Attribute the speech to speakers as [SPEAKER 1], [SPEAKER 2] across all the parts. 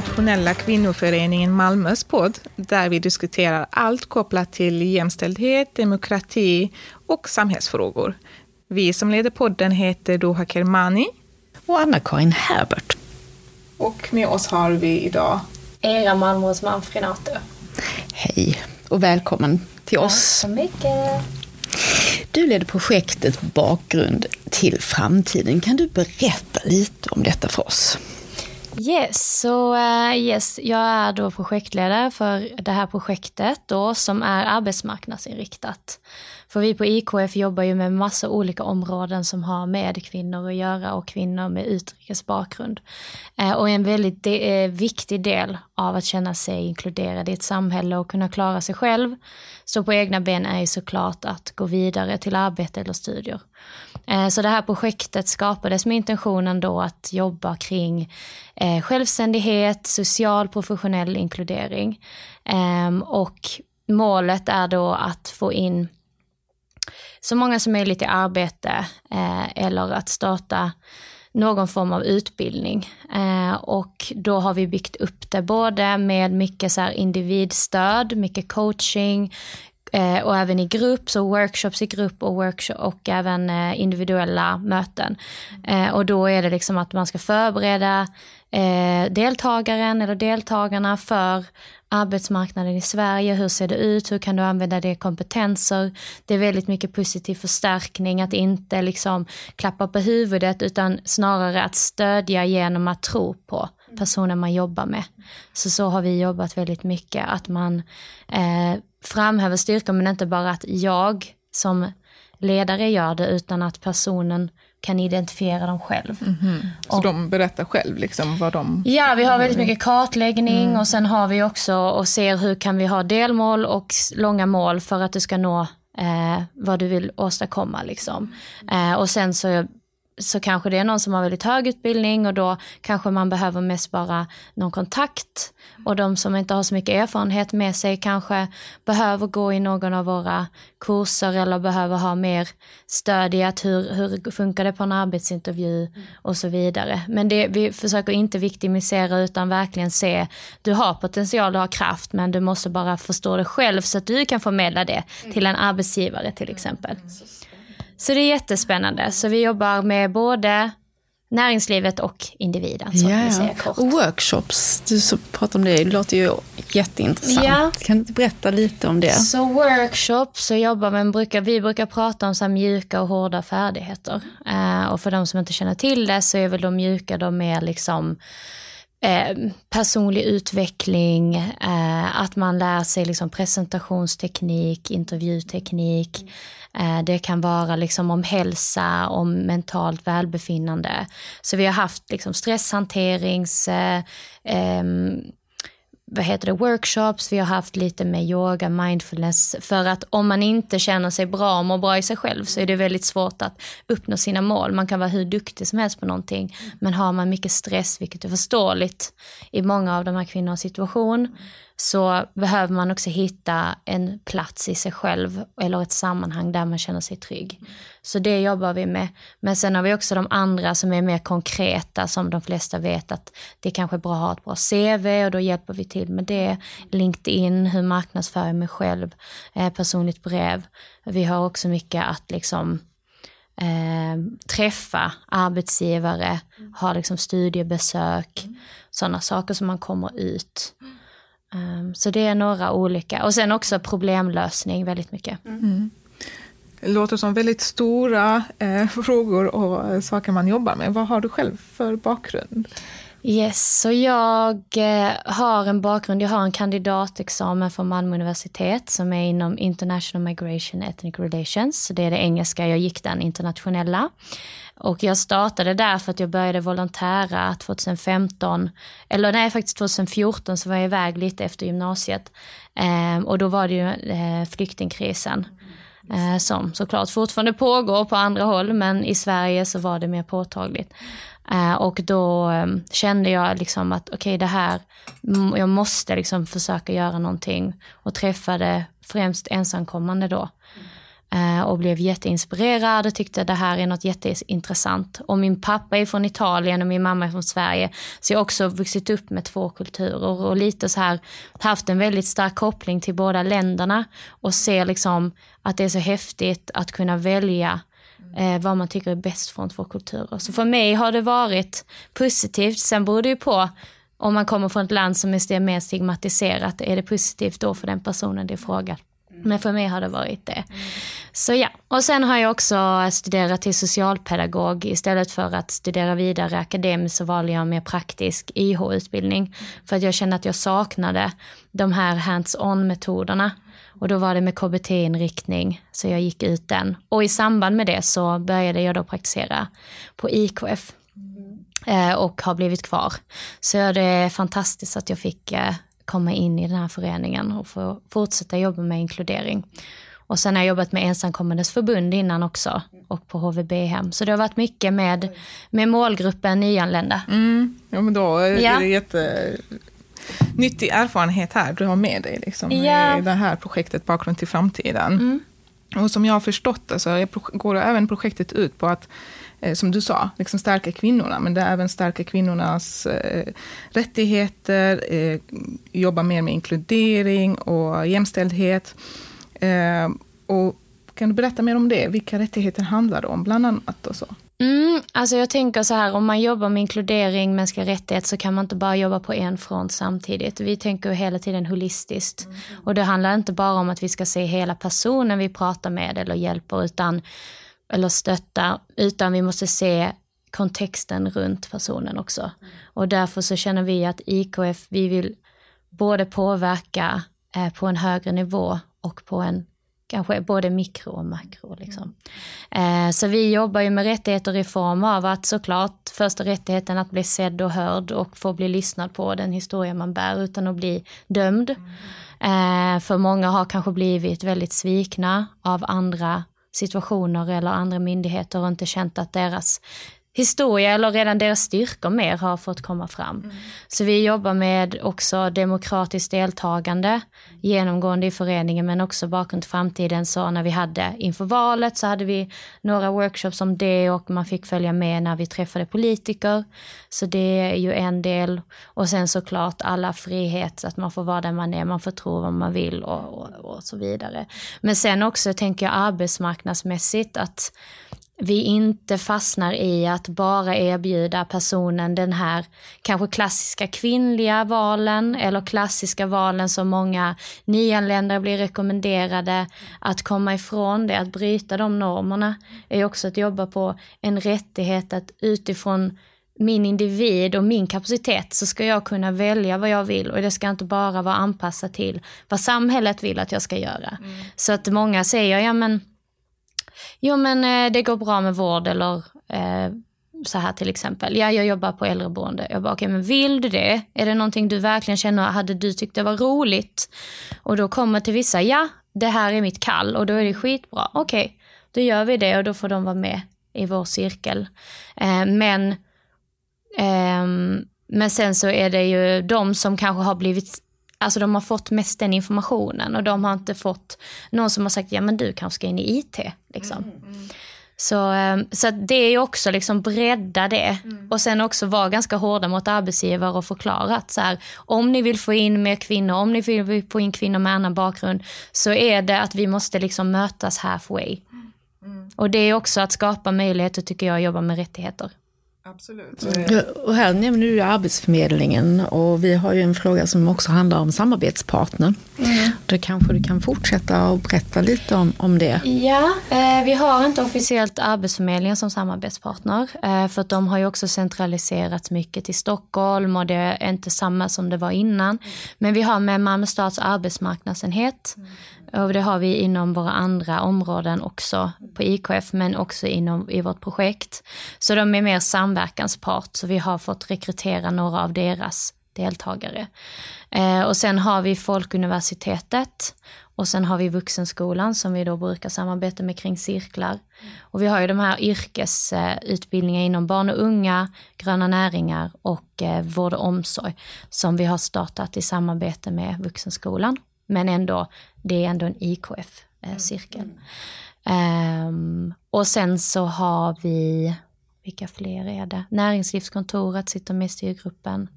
[SPEAKER 1] Internationella kvinnoföreningen Malmös podd, där vi diskuterar allt kopplat till jämställdhet, demokrati och samhällsfrågor. Vi som leder podden heter Doha Kermani.
[SPEAKER 2] Och Anna-Karin Herbert.
[SPEAKER 1] Och med oss har vi idag
[SPEAKER 3] Era Malmös Manfrenato.
[SPEAKER 2] Hej och välkommen till oss.
[SPEAKER 3] Tack så mycket.
[SPEAKER 2] Du leder projektet Bakgrund till framtiden. Kan du berätta lite om detta för oss?
[SPEAKER 3] Yes, så uh, yes, jag är då projektledare för det här projektet då som är arbetsmarknadsinriktat. För vi på IKF jobbar ju med massa olika områden som har med kvinnor att göra och kvinnor med utrikes bakgrund. Uh, och en väldigt de eh, viktig del av att känna sig inkluderad i ett samhälle och kunna klara sig själv, stå på egna ben är ju såklart att gå vidare till arbete eller studier. Eh, så det här projektet skapades med intentionen då att jobba kring eh, självständighet, social professionell inkludering. Ehm, och målet är då att få in så många som möjligt i arbete eh, eller att starta någon form av utbildning. Eh, och då har vi byggt upp det både med mycket så individstöd, mycket coaching, Eh, och även i grupp, så workshops i grupp och, workshop, och även eh, individuella möten. Eh, och då är det liksom att man ska förbereda eh, deltagaren eller deltagarna för arbetsmarknaden i Sverige. Hur ser det ut? Hur kan du använda det kompetenser? Det är väldigt mycket positiv förstärkning, att inte liksom klappa på huvudet utan snarare att stödja genom att tro på personen man jobbar med. Så så har vi jobbat väldigt mycket, att man eh, framhäver styrkor men inte bara att jag som ledare gör det utan att personen kan identifiera dem själv.
[SPEAKER 1] Mm -hmm. Så och, de berättar själv liksom vad de...
[SPEAKER 3] Ja, vi har väldigt mycket kartläggning mm. och sen har vi också och ser hur kan vi ha delmål och långa mål för att du ska nå eh, vad du vill åstadkomma. Liksom. Eh, och sen så så kanske det är någon som har väldigt hög utbildning och då kanske man behöver mest bara någon kontakt. Och de som inte har så mycket erfarenhet med sig kanske behöver gå i någon av våra kurser eller behöver ha mer stöd i att hur, hur funkar det på en arbetsintervju och så vidare. Men det, vi försöker inte viktimisera utan verkligen se, du har potential, du har kraft men du måste bara förstå det själv så att du kan förmedla det till en arbetsgivare till exempel. Så det är jättespännande. Så vi jobbar med både näringslivet och individen. Så
[SPEAKER 2] ja, säga kort. Och workshops, du så pratar om det, det låter ju jätteintressant. Ja. Kan du inte berätta lite om det?
[SPEAKER 3] Så workshops, så jobbar man, brukar, vi brukar prata om så mjuka och hårda färdigheter. Uh, och för de som inte känner till det så är väl de mjuka de mer liksom Eh, personlig utveckling, eh, att man lär sig liksom presentationsteknik, intervjuteknik, Eh, Eh, det kan vara liksom om hälsa, om mentalt välbefinnande. Så vi har haft liksom stresshanterings, eh, eh, vad heter det, workshops, vi har haft lite med yoga, mindfulness. För att om man inte känner sig bra och mår bra i sig själv så är det väldigt svårt att uppnå sina mål. Man kan vara hur duktig som helst på någonting. Men har man mycket stress, vilket är förståeligt i många av de här kvinnornas situation, så behöver man också hitta en plats i sig själv eller ett sammanhang där man känner sig trygg. Så det jobbar vi med. Men sen har vi också de andra som är mer konkreta som de flesta vet att det kanske är bra att ha ett bra CV och då hjälper vi till med det. LinkedIn, hur marknadsför jag mig själv, eh, personligt brev. Vi har också mycket att liksom eh, träffa arbetsgivare, ha liksom studiebesök, sådana saker som man kommer ut. Um, så det är några olika. Och sen också problemlösning väldigt mycket. Mm.
[SPEAKER 1] Det låter som väldigt stora eh, frågor och eh, saker man jobbar med. Vad har du själv för bakgrund?
[SPEAKER 3] Yes, så jag eh, har en bakgrund, jag har en kandidatexamen från Malmö universitet som är inom International Migration Ethnic Relations. Det är det engelska, jag gick den internationella. Och jag startade där för att jag började volontära 2015, eller nej faktiskt 2014 så var jag iväg lite efter gymnasiet. Ehm, och då var det ju eh, flyktingkrisen eh, som såklart fortfarande pågår på andra håll men i Sverige så var det mer påtagligt. Eh, och då eh, kände jag liksom att okej okay, det här, jag måste liksom försöka göra någonting och träffade främst ensamkommande då. Eh, och blev jätteinspirerad och tyckte det här är något jätteintressant. Och min pappa är från Italien och min mamma är från Sverige. Så jag har också vuxit upp med två kulturer och lite så här haft en väldigt stark koppling till båda länderna och ser liksom att det är så häftigt att kunna välja eh, vad man tycker är bäst från två kulturer. Så för mig har det varit positivt. Sen beror det ju på om man kommer från ett land som är mer stigmatiserat, är det positivt då för den personen det är frågat? Men för mig har det varit det. Så ja, och sen har jag också studerat till socialpedagog. Istället för att studera vidare akademiskt så valde jag mer praktisk IH-utbildning. För att jag kände att jag saknade de här hands-on metoderna. Och då var det med KBT-inriktning, så jag gick ut den. Och i samband med det så började jag då praktisera på IKF. Eh, och har blivit kvar. Så det är fantastiskt att jag fick eh, komma in i den här föreningen och få fortsätta jobba med inkludering. Och sen har jag jobbat med ensamkommandes förbund innan också och på HVB-hem. Så det har varit mycket med, med målgruppen nyanlända.
[SPEAKER 1] Mm. Ja, men då är ja. det jätte nyttig erfarenhet här du har med dig liksom, ja. i det här projektet Bakgrund till framtiden. Mm. Och som jag har förstått det så går även projektet ut på att som du sa, liksom stärka kvinnorna, men det är även stärka kvinnornas eh, rättigheter, eh, jobba mer med inkludering och jämställdhet. Eh, och kan du berätta mer om det? Vilka rättigheter handlar det om, bland annat? Och så?
[SPEAKER 3] Mm, alltså jag tänker så här, om man jobbar med inkludering, mänskliga rättigheter, så kan man inte bara jobba på en front samtidigt. Vi tänker hela tiden holistiskt. Mm. Och det handlar inte bara om att vi ska se hela personen vi pratar med eller hjälper, utan, eller stöttar, utan vi måste se kontexten runt personen också. Mm. Och därför så känner vi att IKF, vi vill både påverka eh, på en högre nivå och på en kanske både mikro och makro. Liksom. Eh, så vi jobbar ju med rättigheter i form av att såklart första rättigheten att bli sedd och hörd och få bli lyssnad på den historia man bär utan att bli dömd. Eh, för många har kanske blivit väldigt svikna av andra situationer eller andra myndigheter och inte känt att deras historia eller redan deras styrkor mer har fått komma fram. Mm. Så vi jobbar med också demokratiskt deltagande genomgående i föreningen men också till framtiden. Så när vi hade inför valet så hade vi några workshops om det och man fick följa med när vi träffade politiker. Så det är ju en del. Och sen såklart alla frihet, att man får vara där man är, man får tro vad man vill och, och, och så vidare. Men sen också tänker jag arbetsmarknadsmässigt att vi inte fastnar i att bara erbjuda personen den här kanske klassiska kvinnliga valen eller klassiska valen som många nyanlända blir rekommenderade att komma ifrån det, att bryta de normerna är också att jobba på en rättighet att utifrån min individ och min kapacitet så ska jag kunna välja vad jag vill och det ska inte bara vara anpassat till vad samhället vill att jag ska göra. Mm. Så att många säger, ja men Jo men eh, det går bra med vård eller eh, så här till exempel. Ja, jag jobbar på äldreboende. Jag bara, okej okay, men vill du det? Är det någonting du verkligen känner, hade du tyckt det var roligt? Och då kommer till vissa, ja, det här är mitt kall och då är det skitbra. Okej, okay, då gör vi det och då får de vara med i vår cirkel. Eh, men, eh, men sen så är det ju de som kanske har blivit Alltså de har fått mest den informationen och de har inte fått någon som har sagt, ja men du kanske ska in i IT. Liksom. Mm, mm. Så, ehm, så det är ju också liksom bredda det. Mm. Och sen också vara ganska hårda mot arbetsgivare och förklara att så här, om ni vill få in mer kvinnor, om ni vill få in kvinnor med annan bakgrund, så är det att vi måste liksom mötas halfway. Mm. Och det är också att skapa möjligheter tycker jag, att jobba med rättigheter.
[SPEAKER 1] Absolut.
[SPEAKER 2] Och här nämner du Arbetsförmedlingen och vi har ju en fråga som också handlar om samarbetspartner. Mm. Då kanske du kan fortsätta och berätta lite om, om det.
[SPEAKER 3] Ja, eh, vi har inte officiellt Arbetsförmedlingen som samarbetspartner eh, för att de har ju också centraliserats mycket till Stockholm och det är inte samma som det var innan. Men vi har med Malmö stads arbetsmarknadsenhet mm. Och det har vi inom våra andra områden också på IKF men också inom i vårt projekt. Så de är mer samverkanspart så vi har fått rekrytera några av deras deltagare. Eh, och sen har vi Folkuniversitetet och sen har vi Vuxenskolan som vi då brukar samarbeta med kring cirklar. Och vi har ju de här yrkesutbildningarna inom barn och unga, gröna näringar och eh, vård och omsorg som vi har startat i samarbete med Vuxenskolan men ändå, det är ändå en IKF-cirkel. Um, och sen så har vi, vilka fler är det? Näringslivskontoret sitter med i styrgruppen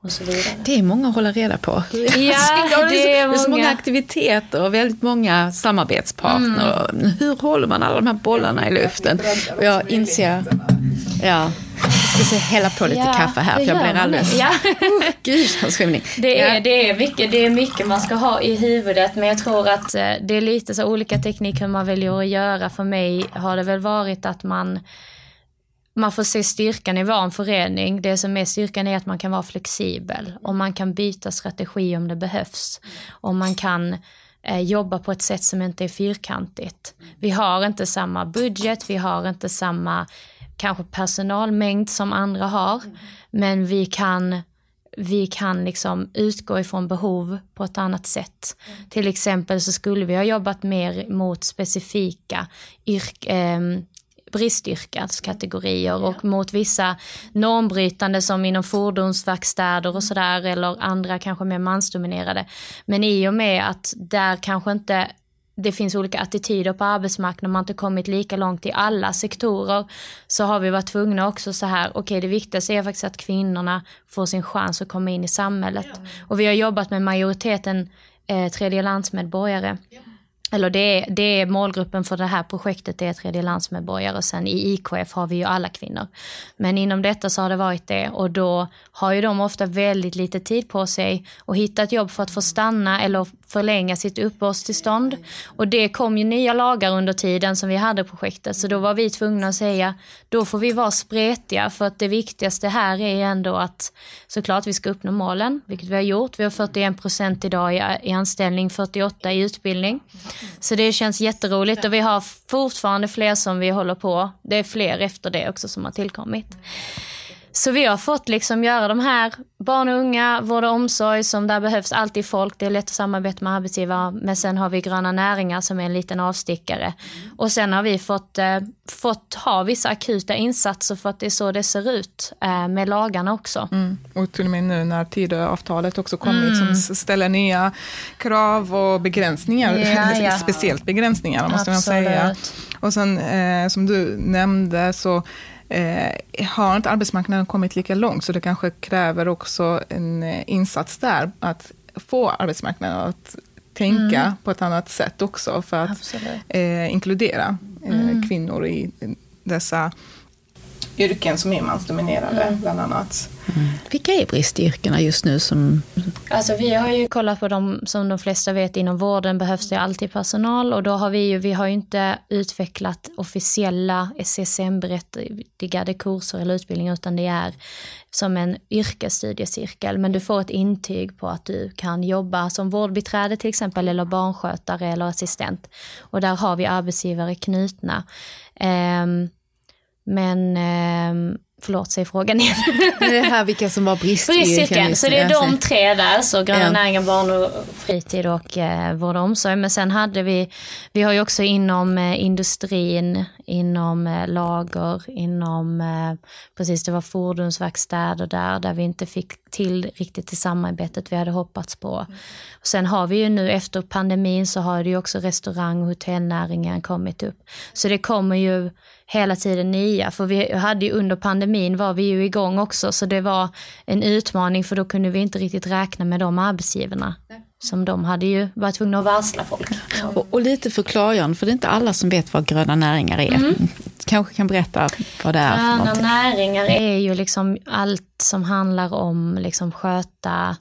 [SPEAKER 3] och så vidare.
[SPEAKER 2] Det är många att hålla reda på.
[SPEAKER 3] Ja, det är,
[SPEAKER 2] det är så många aktiviteter och väldigt många samarbetspartner. Mm. Hur håller man alla de här bollarna i luften? Jag inser, ja, ska se hälla på lite ja, kaffe här för jag blir alldeles... Ja. oh, gud, skymning.
[SPEAKER 3] Det är, ja. det, är mycket, det är mycket man ska ha i huvudet men jag tror att eh, det är lite så olika teknik hur man väljer att göra. För mig har det väl varit att man man får se styrkan i vår förening. Det som är styrkan är att man kan vara flexibel och man kan byta strategi om det behövs. Och man kan eh, jobba på ett sätt som inte är fyrkantigt. Vi har inte samma budget, vi har inte samma kanske personalmängd som andra har. Men vi kan, vi kan liksom utgå ifrån behov på ett annat sätt. Till exempel så skulle vi ha jobbat mer mot specifika yrk, eh, bristyrkeskategorier och mot vissa normbrytande som inom fordonsverkstäder och sådär eller andra kanske mer mansdominerade. Men i och med att där kanske inte det finns olika attityder på arbetsmarknaden, man har inte kommit lika långt i alla sektorer, så har vi varit tvungna också så här, okej okay, det viktigaste är faktiskt att kvinnorna får sin chans att komma in i samhället. Och vi har jobbat med majoriteten eh, tredjelandsmedborgare. Ja eller det är, det är målgruppen för det här projektet, det är tredjelandsmedborgare. Sen i IKF har vi ju alla kvinnor. Men inom detta så har det varit det och då har ju de ofta väldigt lite tid på sig att hitta ett jobb för att få stanna eller förlänga sitt uppehållstillstånd. Och det kom ju nya lagar under tiden som vi hade projektet, så då var vi tvungna att säga, då får vi vara spretiga för att det viktigaste här är ändå att såklart vi ska uppnå målen, vilket vi har gjort. Vi har 41 procent idag i anställning, 48 i utbildning. Så det känns jätteroligt och vi har fortfarande fler som vi håller på. Det är fler efter det också som har tillkommit. Så vi har fått liksom göra de här barn och unga, vård och omsorg som där behövs alltid folk. Det är lätt att samarbeta med arbetsgivare. Men sen har vi gröna näringar som är en liten avstickare. Och sen har vi fått, eh, fått ha vissa akuta insatser för att det är så det ser ut eh, med lagarna också.
[SPEAKER 1] Mm. Och till och med nu när Tidöavtalet också kommit mm. som ställer nya krav och begränsningar. Ja, ja. Speciellt begränsningar måste Absolut. man säga. Och sen eh, som du nämnde så eh, har inte arbetsmarknaden kommit lika långt, så det kanske kräver också en eh, insats där, att få arbetsmarknaden att tänka mm. på ett annat sätt också, för att eh, inkludera eh, mm. kvinnor i dessa yrken som är mansdominerade, mm. bland annat.
[SPEAKER 2] Mm. Vilka är bristyrkena just nu? Som...
[SPEAKER 3] Alltså, vi har ju kollat på dem, som de flesta vet, inom vården behövs det alltid personal och då har vi ju, vi har ju inte utvecklat officiella SSM-berättigade kurser eller utbildningar, utan det är som en yrkesstudiecirkel, men du får ett intyg på att du kan jobba som vårdbiträde till exempel, eller barnskötare eller assistent. Och där har vi arbetsgivare knutna. Um, men eh, förlåt, säg frågan igen.
[SPEAKER 2] det här vilka som var bristyrken.
[SPEAKER 3] Så det är de tre där, så gröna ja. näringen, barn och fritid och eh, vård och omsorg. Men sen hade vi, vi har ju också inom eh, industrin, inom eh, lager, inom, eh, precis det var fordonsverkstäder där, där vi inte fick till riktigt det samarbetet vi hade hoppats på. Mm. Och sen har vi ju nu efter pandemin så har det ju också restaurang och hotellnäringen kommit upp. Så det kommer ju hela tiden nya. För vi hade ju under pandemin var vi ju igång också så det var en utmaning för då kunde vi inte riktigt räkna med de arbetsgivarna. Som de hade ju varit tvungna att varsla folk.
[SPEAKER 2] Och, och lite för klargörande, för det är inte alla som vet vad gröna näringar är. Mm. Kanske kan berätta vad det är.
[SPEAKER 3] Gröna näringar är ju liksom allt som handlar om liksom sköta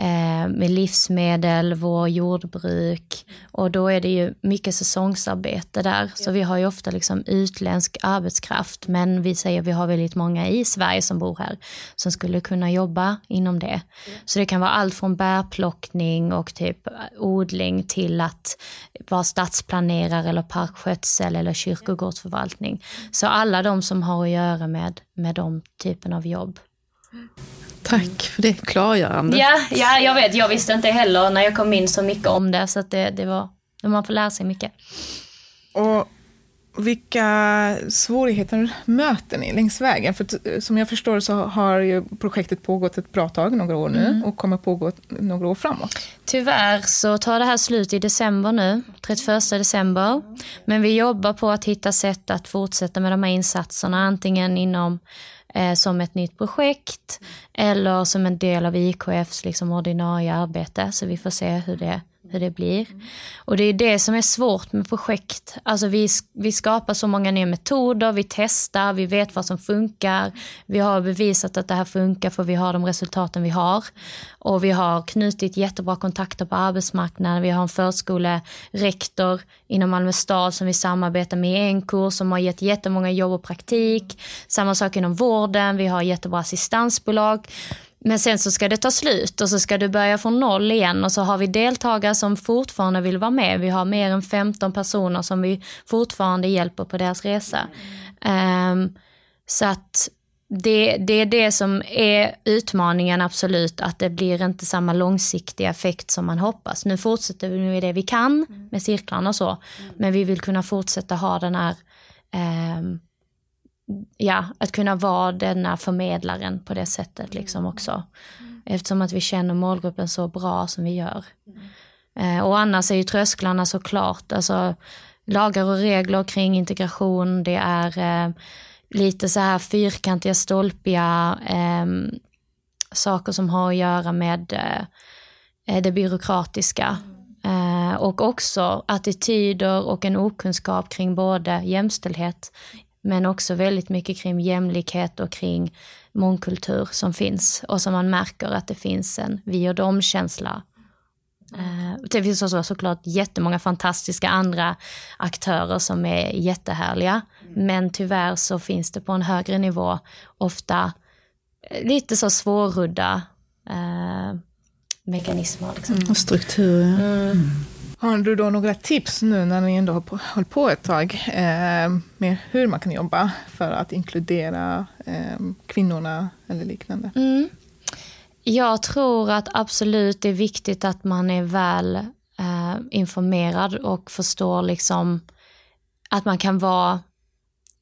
[SPEAKER 3] eh, med livsmedel, vår jordbruk och då är det ju mycket säsongsarbete där. Så vi har ju ofta liksom utländsk arbetskraft men vi säger att vi har väldigt många i Sverige som bor här som skulle kunna jobba inom det. Så det kan vara allt från bärplockning och typ odling till att vara stadsplanerare eller parkskötsel eller kyrkogårdsförvaltning. Så alla de som har att göra med, med de typen av jobb.
[SPEAKER 2] Tack för det klargörandet.
[SPEAKER 3] Ja, ja, jag vet. Jag visste inte heller när jag kom in så mycket om det. Så det, det var, man får lära sig mycket.
[SPEAKER 1] Och vilka svårigheter möter ni längs vägen? För som jag förstår så har ju projektet pågått ett bra tag, några år nu, mm. och kommer pågå några år framåt.
[SPEAKER 3] Tyvärr så tar det här slut i december nu, 31 december. Men vi jobbar på att hitta sätt att fortsätta med de här insatserna, antingen inom eh, som ett nytt projekt eller som en del av IKFs liksom, ordinarie arbete. Så vi får se hur det hur det blir. Och det är det som är svårt med projekt. Alltså vi, vi skapar så många nya metoder, vi testar, vi vet vad som funkar. Vi har bevisat att det här funkar för vi har de resultaten vi har. Och vi har knutit jättebra kontakter på arbetsmarknaden. Vi har en förskolerektor inom Malmö stad som vi samarbetar med i en kurs som har gett jättemånga jobb och praktik. Samma sak inom vården, vi har jättebra assistansbolag. Men sen så ska det ta slut och så ska du börja från noll igen och så har vi deltagare som fortfarande vill vara med. Vi har mer än 15 personer som vi fortfarande hjälper på deras resa. Um, så att det, det är det som är utmaningen absolut, att det blir inte samma långsiktiga effekt som man hoppas. Nu fortsätter vi med det vi kan med cirklarna och så, men vi vill kunna fortsätta ha den här um, ja, att kunna vara denna förmedlaren på det sättet liksom också. Eftersom att vi känner målgruppen så bra som vi gör. Eh, och annars är ju trösklarna såklart, alltså lagar och regler kring integration, det är eh, lite så här fyrkantiga, stolpiga eh, saker som har att göra med eh, det byråkratiska. Eh, och också attityder och en okunskap kring både jämställdhet men också väldigt mycket kring jämlikhet och kring mångkultur som finns och som man märker att det finns en vi och dem-känsla. Eh, det finns också såklart jättemånga fantastiska andra aktörer som är jättehärliga. Men tyvärr så finns det på en högre nivå ofta eh, lite så svårrudda eh, mekanismer. Liksom.
[SPEAKER 2] Mm. Och strukturer. Mm.
[SPEAKER 1] Har du då några tips nu när ni ändå har på, hållit på ett tag eh, med hur man kan jobba för att inkludera eh, kvinnorna eller liknande?
[SPEAKER 3] Mm. Jag tror att absolut det är viktigt att man är väl eh, informerad och förstår liksom att man kan vara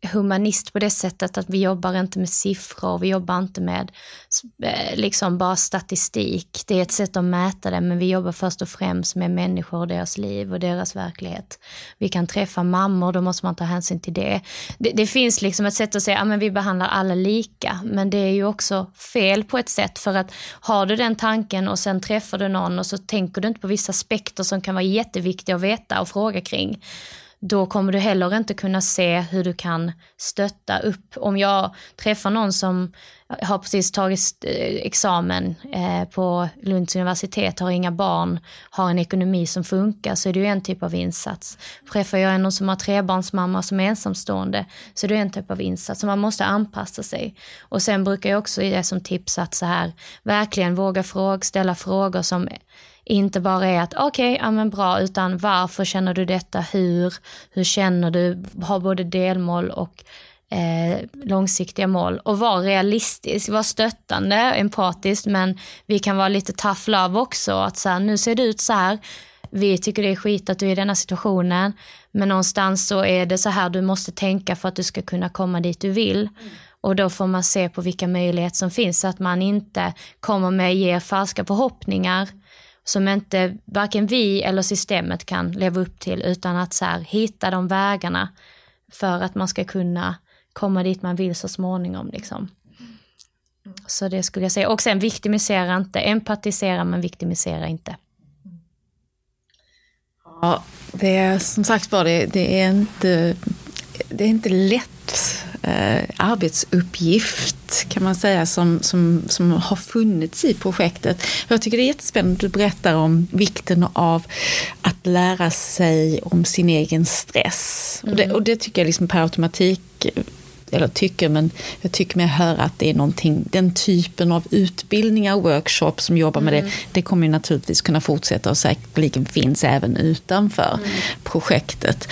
[SPEAKER 3] humanist på det sättet att vi jobbar inte med siffror, vi jobbar inte med eh, liksom bara statistik. Det är ett sätt att mäta det, men vi jobbar först och främst med människor och deras liv och deras verklighet. Vi kan träffa mammor, då måste man ta hänsyn till det. Det, det finns liksom ett sätt att säga att ja, vi behandlar alla lika, men det är ju också fel på ett sätt för att har du den tanken och sen träffar du någon och så tänker du inte på vissa aspekter som kan vara jätteviktiga att veta och fråga kring då kommer du heller inte kunna se hur du kan stötta upp. Om jag träffar någon som har precis tagit eh, examen eh, på Lunds universitet, har inga barn, har en ekonomi som funkar, så är det ju en typ av insats. Träffar jag någon som har trebarnsmamma som är ensamstående, så är det en typ av insats. Så man måste anpassa sig. Och sen brukar jag också ge som tips att så här, verkligen våga fråga, ställa frågor som inte bara är att okej, okay, ja men bra, utan varför känner du detta, hur, hur känner du, ha både delmål och eh, långsiktiga mål och vara realistisk, vara stöttande, empatisk, men vi kan vara lite tough love också, att så här, nu ser det ut så här, vi tycker det är skit att du är i denna situationen, men någonstans så är det så här du måste tänka för att du ska kunna komma dit du vill. Mm. Och då får man se på vilka möjligheter som finns, så att man inte kommer med ge falska förhoppningar som inte varken vi eller systemet kan leva upp till utan att så här, hitta de vägarna för att man ska kunna komma dit man vill så småningom. Liksom. Så det skulle jag säga. Och sen viktimisera inte, empatisera men viktimisera inte.
[SPEAKER 2] Ja, det är som sagt var, det, det, är inte, det är inte lätt eh, arbetsuppgift kan man säga som, som, som har funnits i projektet. Jag tycker det är jättespännande att du berättar om vikten av att lära sig om sin egen stress. Mm. Och, det, mm. och det tycker jag liksom per automatik eller tycker, men jag tycker mig höra att det är någonting, den typen av utbildningar och workshops som jobbar med mm. det, det kommer ju naturligtvis kunna fortsätta och säkerligen finns även utanför mm. projektet.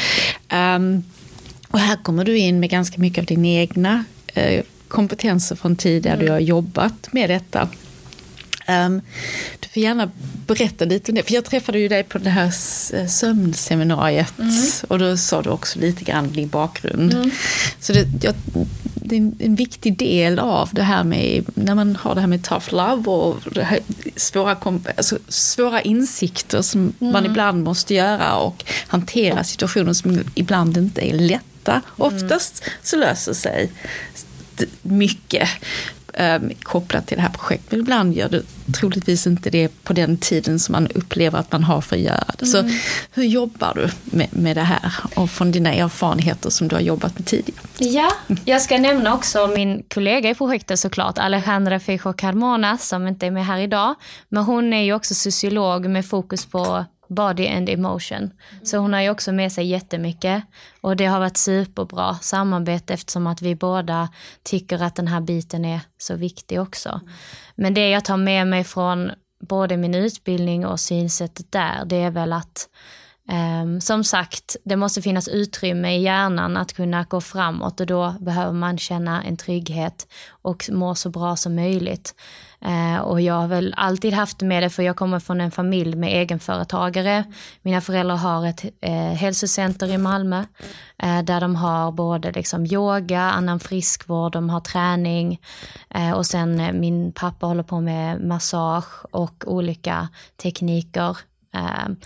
[SPEAKER 2] Um, och här kommer du in med ganska mycket av dina egna eh, kompetenser från tidigare mm. du har jobbat med detta. Um, du får gärna berätta lite om det, för jag träffade ju dig på det här sömnseminariet mm. och då sa du också lite grann din bakgrund. Mm. Så det, jag, det är en, viktig del av det här med, när man har det här med tough love och svåra, alltså, svåra insikter som mm. man ibland måste göra och hantera situationer som ibland inte är lätta. Mm. Oftast så löser sig mycket eh, kopplat till det här projektet. Men ibland gör det troligtvis inte det på den tiden som man upplever att man har för att göra det. Så mm. hur jobbar du med, med det här och från dina erfarenheter som du har jobbat med tidigare?
[SPEAKER 3] Ja, jag ska nämna också min kollega i projektet såklart, Alejandra Feijo Carmona som inte är med här idag. Men hon är ju också sociolog med fokus på body and emotion. Så hon har ju också med sig jättemycket. Och det har varit superbra samarbete eftersom att vi båda tycker att den här biten är så viktig också. Men det jag tar med mig från både min utbildning och synsättet där, det är väl att Um, som sagt, det måste finnas utrymme i hjärnan att kunna gå framåt och då behöver man känna en trygghet och må så bra som möjligt. Uh, och jag har väl alltid haft med det för jag kommer från en familj med egenföretagare. Mina föräldrar har ett uh, hälsocenter i Malmö uh, där de har både liksom yoga, annan friskvård, de har träning eh, och sen min pappa håller på med massage och olika tekniker. Ehm,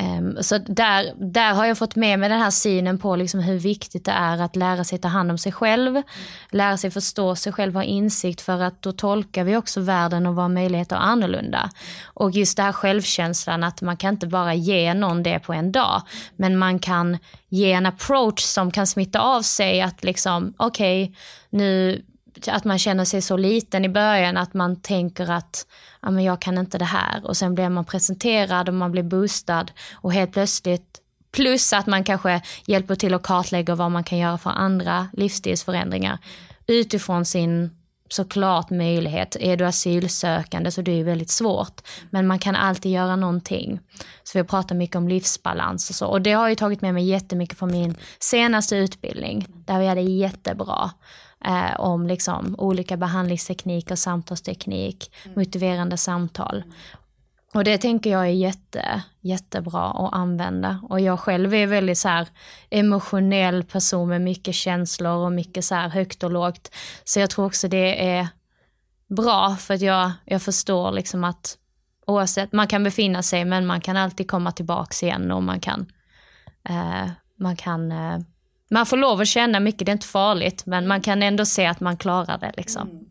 [SPEAKER 3] Um, så där, där har jag fått med mig den här synen på liksom hur viktigt det är att lära sig ta hand om sig själv, lära sig förstå sig själv, ha insikt för att då tolkar vi också världen och våra möjligheter annorlunda. Och just det här självkänslan att man kan inte bara ge någon det på en dag, men man kan ge en approach som kan smitta av sig att liksom, okej, okay, nu att man känner sig så liten i början att man tänker att ja, men jag kan inte det här och sen blir man presenterad och man blir boostad och helt plötsligt plus att man kanske hjälper till att kartlägga vad man kan göra för andra livsstilsförändringar utifrån sin såklart möjlighet. Är du asylsökande så det är väldigt svårt. Men man kan alltid göra någonting. Så vi pratar mycket om livsbalans och så. Och det har jag tagit med mig jättemycket från min senaste utbildning. Där vi hade jättebra eh, om liksom olika behandlingstekniker, samtalsteknik, mm. motiverande samtal. Och det tänker jag är jätte, jättebra att använda. Och jag själv är väldigt så här emotionell person med mycket känslor och mycket så här högt och lågt. Så jag tror också det är bra för att jag, jag förstår liksom att oavsett, man kan befinna sig men man kan alltid komma tillbaks igen och man kan, eh, man kan eh, man får lov att känna mycket, det är inte farligt, men man kan ändå se att man klarar det. Liksom. Mm.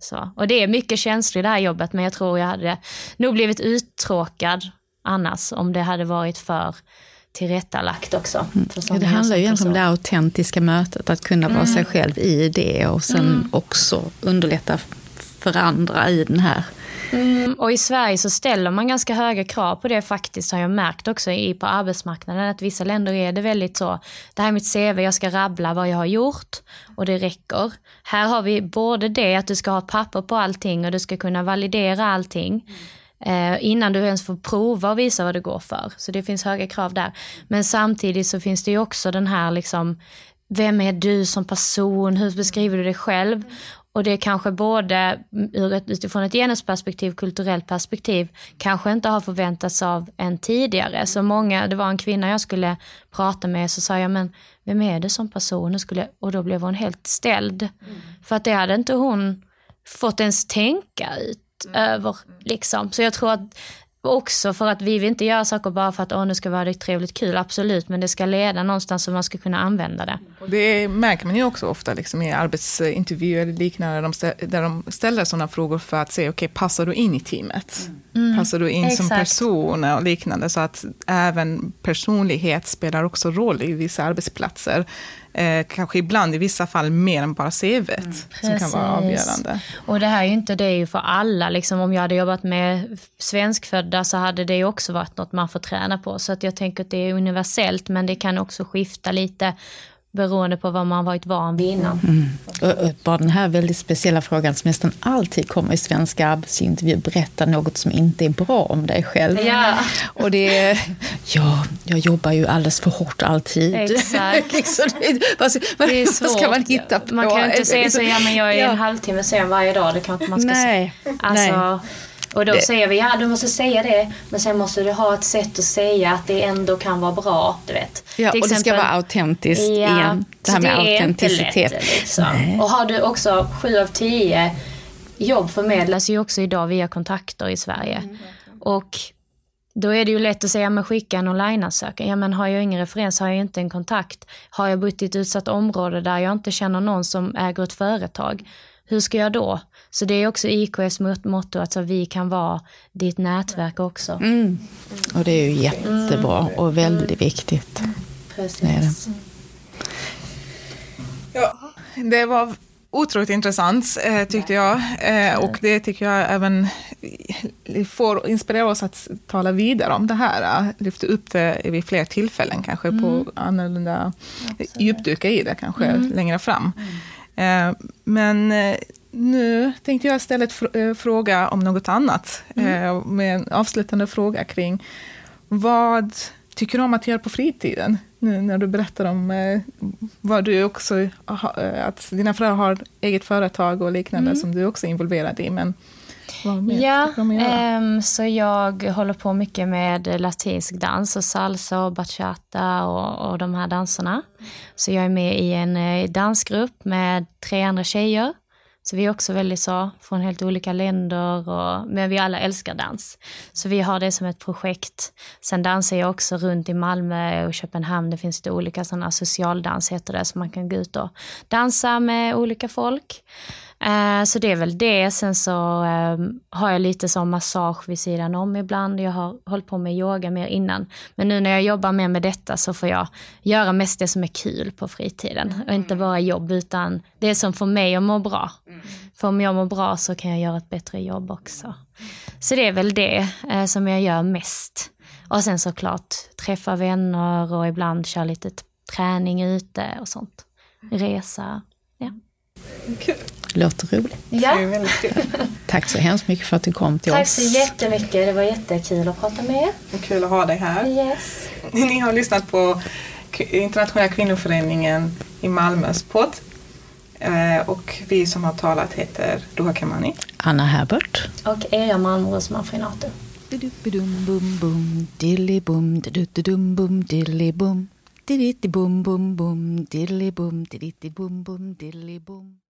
[SPEAKER 3] Så. Och det är mycket känslor i det här jobbet, men jag tror jag hade nog blivit uttråkad annars om det hade varit för tillrättalagt också.
[SPEAKER 2] Mm. Ja, det handlar ju egentligen om det autentiska mötet, att kunna vara mm. sig själv i det och sen mm. också underlätta för andra i den här
[SPEAKER 3] Mm, och i Sverige så ställer man ganska höga krav på det faktiskt har jag märkt också i, på arbetsmarknaden. Att vissa länder är det väldigt så, det här är mitt CV, jag ska rabbla vad jag har gjort och det räcker. Här har vi både det att du ska ha papper på allting och du ska kunna validera allting. Eh, innan du ens får prova och visa vad det går för. Så det finns höga krav där. Men samtidigt så finns det ju också den här liksom, vem är du som person? Hur beskriver du dig själv? Och det är kanske både utifrån ett genusperspektiv, kulturellt perspektiv, kanske inte har förväntats av en tidigare. Så många, det var en kvinna jag skulle prata med, så sa jag, men vem är det som person? Och, skulle, och då blev hon helt ställd. Mm. För att det hade inte hon fått ens tänka ut mm. över. Liksom. Så jag tror att också för att vi vill inte göra saker bara för att Åh, nu ska vara det trevligt kul, absolut, men det ska leda någonstans så man ska kunna använda det.
[SPEAKER 1] Det märker man ju också ofta liksom, i arbetsintervjuer eller liknande, där de, ställer sådana frågor för att se, okej, okay, passar du in i teamet? Mm. Passar du in Exakt. som person och liknande, så att även personlighet spelar också roll i vissa arbetsplatser eh, kanske ibland i vissa fall mer än bara CV mm, som kan vara avgörande.
[SPEAKER 3] Och det här är ju inte det är för alla. Liksom, om jag hade jobbat med svenskfödda så hade det också varit något man får träna på. Så att jag tänker att det är universellt men det kan också skifta lite beroende på vad man varit van vid innan.
[SPEAKER 2] Mm. Och, och bara den här väldigt speciella frågan som nästan alltid kommer i svenska arbetsintervjuer, berätta något som inte är bra om dig själv.
[SPEAKER 3] Ja.
[SPEAKER 2] Och det är, ja, jag jobbar ju alldeles för hårt alltid.
[SPEAKER 3] Exakt.
[SPEAKER 2] liksom, vad,
[SPEAKER 3] det är svårt.
[SPEAKER 2] vad ska man hitta på?
[SPEAKER 3] Man kan inte säga så,
[SPEAKER 2] Liksom-
[SPEAKER 3] ja men jag är
[SPEAKER 2] Ja.
[SPEAKER 3] en halvtimme sen varje dag, det kan inte man ska
[SPEAKER 2] Nej,
[SPEAKER 3] säga. Alltså,
[SPEAKER 2] nej.
[SPEAKER 3] Och då
[SPEAKER 2] Det-
[SPEAKER 3] säger vi, ja du måste säga det, men sen måste du ha ett sätt att säga att det ändå kan vara bra, du vet.
[SPEAKER 2] Ja,
[SPEAKER 3] Till
[SPEAKER 2] och det ska
[SPEAKER 3] exempel-
[SPEAKER 2] vara autentiskt igen. Det här med
[SPEAKER 3] är inte
[SPEAKER 2] autenticitet.
[SPEAKER 3] lätt, liksom. Och har du också sju av tio jobb förmedlas ju också idag via kontakter i Sverige. Och då är det ju lätt att säga, men skicka en online-ansökan. Ja, men har jag ingen referens, har jag inte en kontakt. Har jag bott i ett utsatt område där jag inte känner någon som äger ett företag. Hur ska jag då? Så det är också IKS mot- motto, alltså vi kan vara ditt nätverk också.
[SPEAKER 2] Mm. Och det är ju jättebra och väldigt viktigt.
[SPEAKER 3] Precis.
[SPEAKER 2] Det är det.
[SPEAKER 1] Ja, det var otroligt intressant eh, tyckte jag. Eh, och det tycker jag även får inspirera oss att tala vidare om det här. eh, Lyfta upp det vid fler tillfällen kanske på annorlunda, djupdyka i det kanske längre fram. Eh, men eh, nu tänkte jag ställa ett fr- eh, fråga om något annat. Eh, med en avslutande fråga kring vad tycker du om att göra på fritiden? Nu när du berättar om eh, vad du också, eh, att dina föräldrar har eget företag och liknande som du också är involverad i. Men mer
[SPEAKER 3] Ja,
[SPEAKER 1] göra?
[SPEAKER 3] ehm, så jag håller på mycket med latinsk dans och salsa och bachata och, och de här danserna. Så jag är med i en eh, dansgrupp med tre andra tjejer. Så vi är också väldigt så, från helt olika länder, och, men vi alla älskar dans. Så vi har det som ett projekt. Sen dansar jag också runt i Malmö och Köpenhamn. Det finns lite olika sådana socialdans heter det, så man kan gå ut och dansa med olika folk. Eh, så det är väl det. Sen så eh, har jag lite som massage vid sidan om ibland. Jag har hållit på med yoga mer innan. Men nu när jag jobbar mer med detta så får jag göra mest det som är kul på fritiden. Och inte bara jobb utan det som får mig att må bra. För om jag mår bra så kan jag göra ett bättre jobb också. Så det är väl det eh, som jag gör mest. Och sen såklart träffa vänner och ibland köra lite träning ute och sånt. Resa. Ja.
[SPEAKER 2] Låter roligt.
[SPEAKER 3] ja.
[SPEAKER 1] Det är väldigt kul.
[SPEAKER 2] Tack så hemskt mycket för att du kom till
[SPEAKER 3] Tack
[SPEAKER 2] oss.
[SPEAKER 3] så jättemycket. Det var jättekul att prata med er.
[SPEAKER 1] Kul att ha dig här.
[SPEAKER 3] Yes.
[SPEAKER 1] Ni har lyssnat på Internationella kvinnoföreningen i Malmös podd. Eh, Och vi som har talat heter Doha Kamani.
[SPEAKER 2] Anna Herbert.
[SPEAKER 3] Och Eja Malmros Manfrinato.
[SPEAKER 2] Dum bum bum dilly bum dum bum dilly bum diddly bum bum bum dilly bum diddly bum bum dilly bum